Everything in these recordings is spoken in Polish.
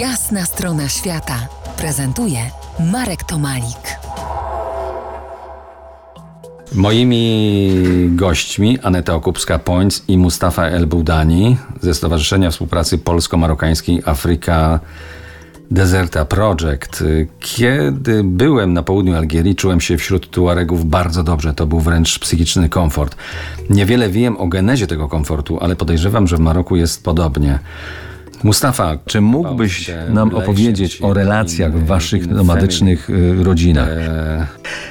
Jasna strona świata prezentuje Marek Tomalik. Moimi gośćmi Aneta Okupska-Pońc i Mustafa El Boudani ze Stowarzyszenia Współpracy Polsko-Marokańskiej Afryka Deserta Project. Kiedy byłem na południu Algierii, czułem się wśród Tuaregów bardzo dobrze. To był wręcz psychiczny komfort. Niewiele wiem o genezie tego komfortu, ale podejrzewam, że w Maroku jest podobnie. Mustafa, Czy mógłbyś nam opowiedzieć o relacjach w waszych nomadycznych y, rodzinach? e,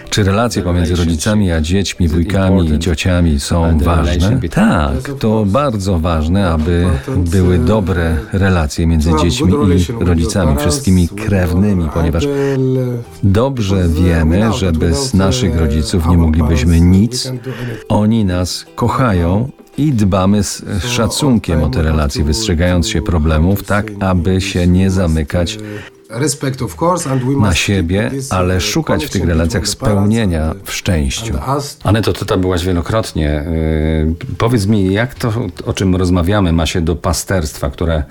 Czy relacje pomiędzy rodzicami a dziećmi, wujkami i ciociami są ważne? Tak, to bardzo ważne, aby były dobre relacje między dziećmi i rodzicami, wszystkimi krewnymi, ponieważ dobrze wiemy, że bez naszych rodziców nie moglibyśmy nic. Oni nas kochają i dbamy z szacunkiem o te relacje, wystrzegając się problemów, tak aby się nie zamykać na siebie, ale szukać w tych relacjach spełnienia w szczęściu. Aneto, ty tam byłaś wielokrotnie. Yy, powiedz mi, jak to, o czym rozmawiamy, ma się do pasterstwa, które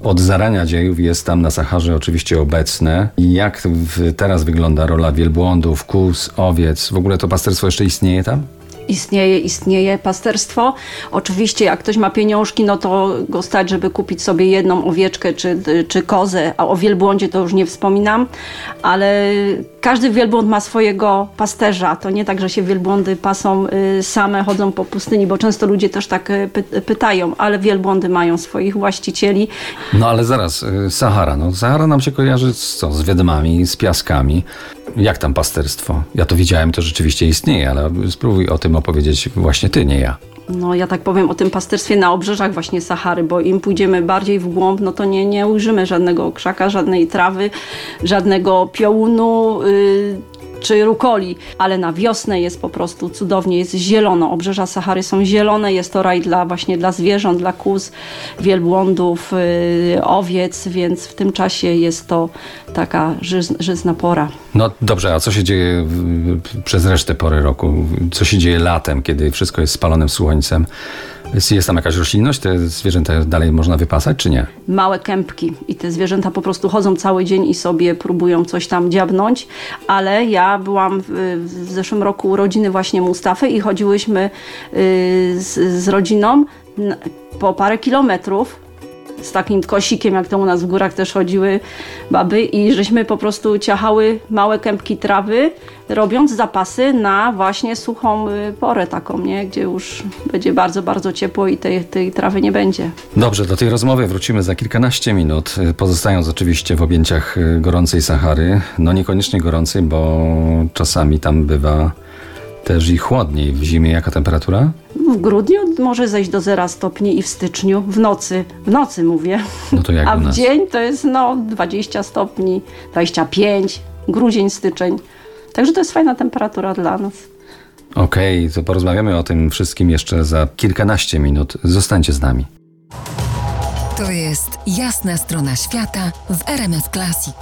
od zarania dziejów jest tam na Saharze oczywiście obecne. I jak w, teraz wygląda rola wielbłądów, kóz, owiec? W ogóle to pasterstwo jeszcze istnieje tam? Istnieje, istnieje pasterstwo. Oczywiście jak ktoś ma pieniążki, no to go stać, żeby kupić sobie jedną owieczkę czy, czy kozę, a o wielbłądzie to już nie wspominam, ale każdy wielbłąd ma swojego pasterza. To nie tak, że się wielbłądy pasą y, same, chodzą po pustyni, bo często ludzie też tak y, py- pytają, ale wielbłądy mają swoich właścicieli. No ale zaraz, y, Sahara. No, Sahara nam się kojarzy z, co, z wiedmami, z piaskami. Jak tam pasterstwo? Ja to widziałem, to rzeczywiście istnieje, ale spróbuj o tym opowiedzieć właśnie ty, nie ja. No ja tak powiem o tym pasterstwie na obrzeżach właśnie Sahary, bo im pójdziemy bardziej w głąb, no to nie, nie ujrzymy żadnego krzaka, żadnej trawy, żadnego piołunu y, czy rukoli, ale na wiosnę jest po prostu cudownie, jest zielono. Obrzeża Sahary są zielone, jest to raj dla właśnie dla zwierząt, dla kóz, wielbłądów, y, owiec, więc w tym czasie jest to taka żyz, żyzna pora. No dobrze, a co się dzieje przez resztę pory roku? Co się dzieje latem, kiedy wszystko jest spalonym słońcem? Jest, tam jakaś roślinność? Te zwierzęta dalej można wypasać, czy nie? małe kępki i te zwierzęta po prostu chodzą cały dzień i sobie próbują coś tam dziabnąć, ale ja byłam w, w zeszłym roku urodziny właśnie Mustafy i chodziłyśmy y, z, z rodziną po parę kilometrów z takim kosikiem, jak to u nas w górach też chodziły baby i żeśmy po prostu ciachały małe kępki trawy, robiąc zapasy na właśnie suchą y, porę taką, nie? gdzie już będzie bardzo, bardzo ciepło i tej, tej trawy nie będzie. Dobrze, do tej rozmowy wrócimy za kilkanaście minut, y, pozostając oczywiście w objęciach y, gorącej Sahary. No niekoniecznie gorącej, bo czasami tam bywa też i chłodniej. W zimie jaka temperatura? W grudniu może zejść do 0 stopni i w styczniu, w nocy, w nocy mówię. No to jak A u w nas. dzień to jest no 20 stopni, 25, grudzień, styczeń. Także to jest fajna temperatura dla nas. Okej, to porozmawiamy o tym wszystkim jeszcze za kilkanaście minut. Zostańcie z nami. To jest Jasna strona świata w RMS Classic.